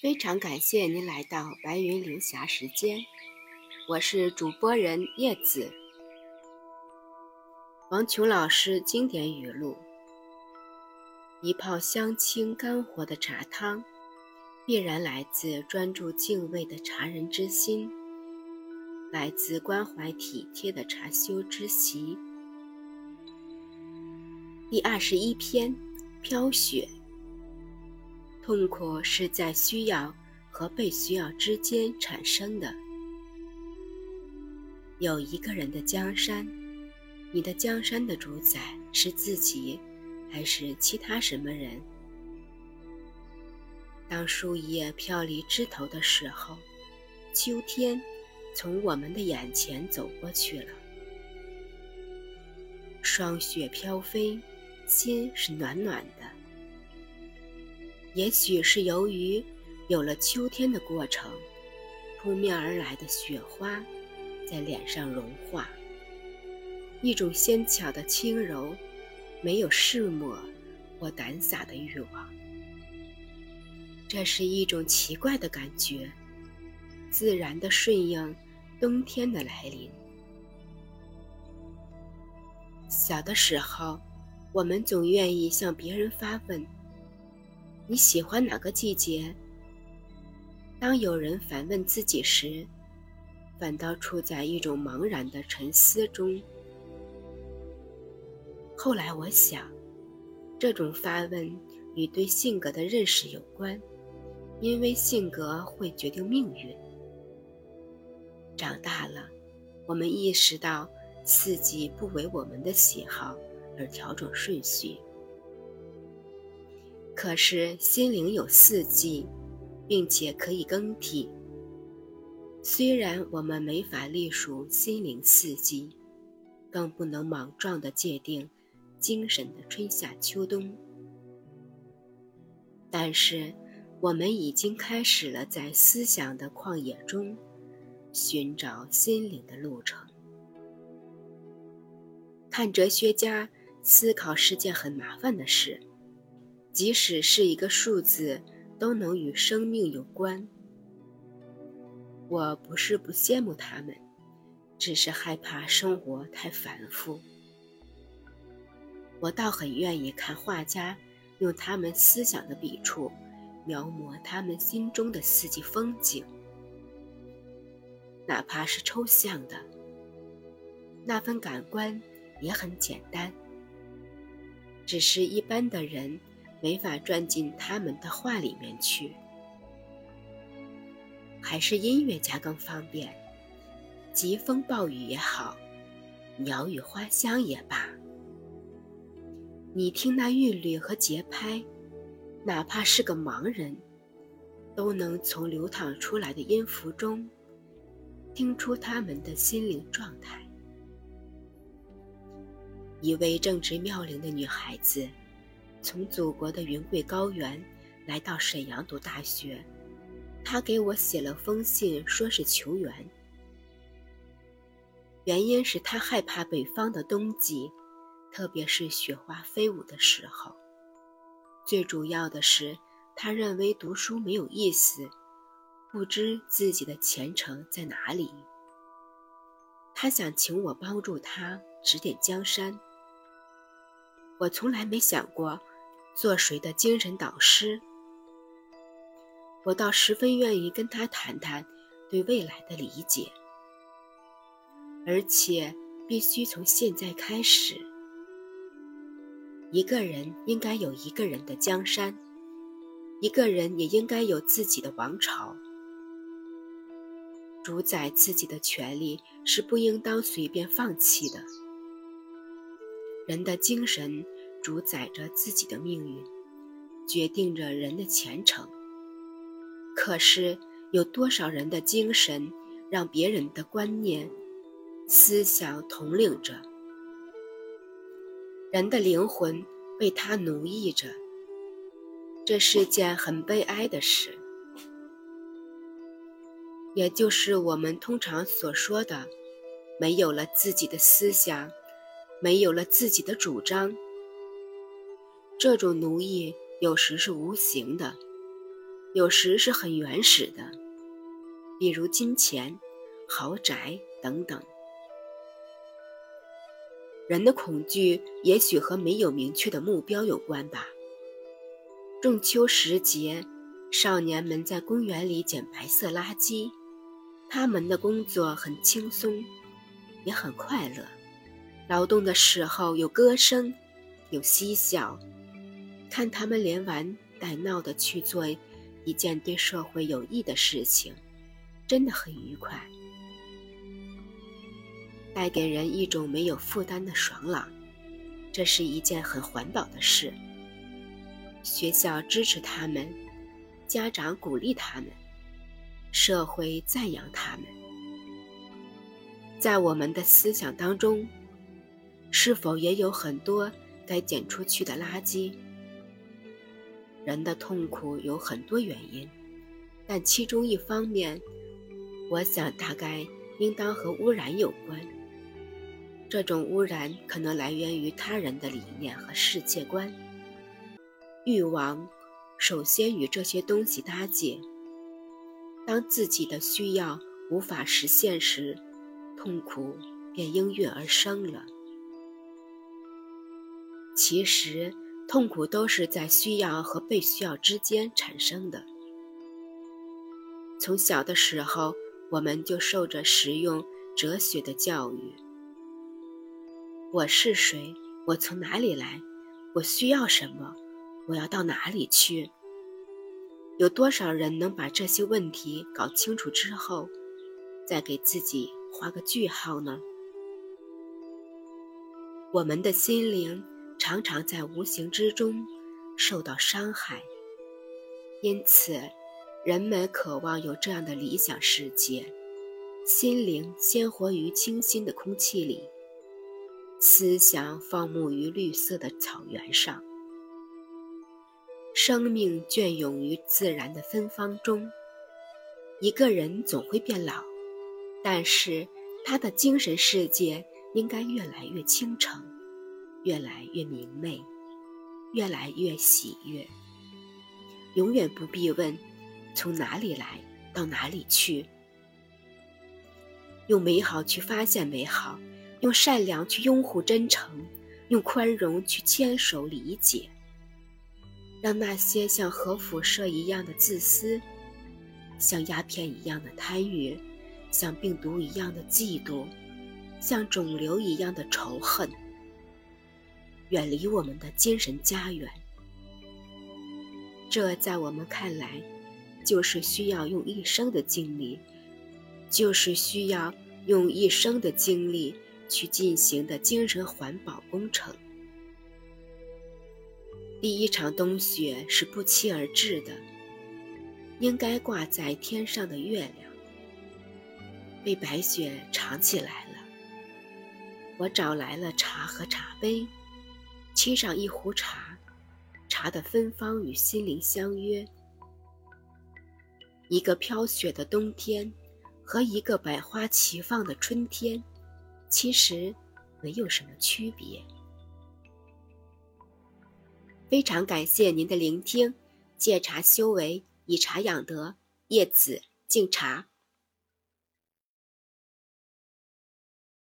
非常感谢您来到白云流霞时间，我是主播人叶子。王琼老师经典语录：一泡香清甘活的茶汤，必然来自专注敬畏的茶人之心，来自关怀体贴的茶修之习。第二十一篇：飘雪。痛苦是在需要和被需要之间产生的。有一个人的江山，你的江山的主宰是自己，还是其他什么人？当树叶飘离枝头的时候，秋天从我们的眼前走过去了。霜雪飘飞，心是暖暖的。也许是由于有了秋天的过程，扑面而来的雪花在脸上融化，一种纤巧的轻柔，没有世抹或胆洒的欲望。这是一种奇怪的感觉，自然的顺应冬天的来临。小的时候，我们总愿意向别人发问。你喜欢哪个季节？当有人反问自己时，反倒处在一种茫然的沉思中。后来我想，这种发问与对性格的认识有关，因为性格会决定命运。长大了，我们意识到四季不为我们的喜好而调整顺序。可是心灵有四季，并且可以更替。虽然我们没法隶属心灵四季，更不能莽撞地界定精神的春夏秋冬，但是我们已经开始了在思想的旷野中寻找心灵的路程。看哲学家思考是件很麻烦的事。即使是一个数字，都能与生命有关。我不是不羡慕他们，只是害怕生活太繁复。我倒很愿意看画家用他们思想的笔触，描摹他们心中的四季风景，哪怕是抽象的，那份感官也很简单。只是一般的人。没法钻进他们的话里面去，还是音乐家更方便。疾风暴雨也好，鸟语花香也罢，你听那韵律和节拍，哪怕是个盲人，都能从流淌出来的音符中，听出他们的心灵状态。一位正值妙龄的女孩子。从祖国的云贵高原来到沈阳读大学，他给我写了封信，说是求援。原因是他害怕北方的冬季，特别是雪花飞舞的时候。最主要的是，他认为读书没有意思，不知自己的前程在哪里。他想请我帮助他指点江山。我从来没想过。做谁的精神导师？我倒十分愿意跟他谈谈对未来的理解，而且必须从现在开始。一个人应该有一个人的江山，一个人也应该有自己的王朝。主宰自己的权利是不应当随便放弃的。人的精神。主宰着自己的命运，决定着人的前程。可是，有多少人的精神让别人的观念、思想统领着？人的灵魂被他奴役着，这是件很悲哀的事。也就是我们通常所说的，没有了自己的思想，没有了自己的主张。这种奴役有时是无形的，有时是很原始的，比如金钱、豪宅等等。人的恐惧也许和没有明确的目标有关吧。中秋时节，少年们在公园里捡白色垃圾，他们的工作很轻松，也很快乐。劳动的时候有歌声，有嬉笑，看他们连玩带闹的去做一件对社会有益的事情，真的很愉快。带给人一种没有负担的爽朗，这是一件很环保的事。学校支持他们，家长鼓励他们，社会赞扬他们。在我们的思想当中，是否也有很多该捡出去的垃圾？人的痛苦有很多原因，但其中一方面，我想大概应当和污染有关。这种污染可能来源于他人的理念和世界观。欲望首先与这些东西搭界，当自己的需要无法实现时，痛苦便应运而生了。其实，痛苦都是在需要和被需要之间产生的。从小的时候，我们就受着实用哲学的教育。我是谁？我从哪里来？我需要什么？我要到哪里去？有多少人能把这些问题搞清楚之后，再给自己画个句号呢？我们的心灵常常在无形之中受到伤害，因此，人们渴望有这样的理想世界：心灵鲜活于清新的空气里。思想放牧于绿色的草原上，生命隽永于自然的芬芳中。一个人总会变老，但是他的精神世界应该越来越清澄，越来越明媚，越来越喜悦。永远不必问从哪里来到哪里去，用美好去发现美好。用善良去拥护真诚，用宽容去牵手理解，让那些像核辐射一样的自私，像鸦片一样的贪欲，像病毒一样的嫉妒，像肿瘤一样的仇恨，远离我们的精神家园。这在我们看来，就是需要用一生的精力，就是需要用一生的精力。去进行的精神环保工程。第一场冬雪是不期而至的，应该挂在天上的月亮被白雪藏起来了。我找来了茶和茶杯，沏上一壶茶，茶的芬芳与心灵相约。一个飘雪的冬天，和一个百花齐放的春天。其实没有什么区别。非常感谢您的聆听，借茶修为，以茶养德，叶子敬茶。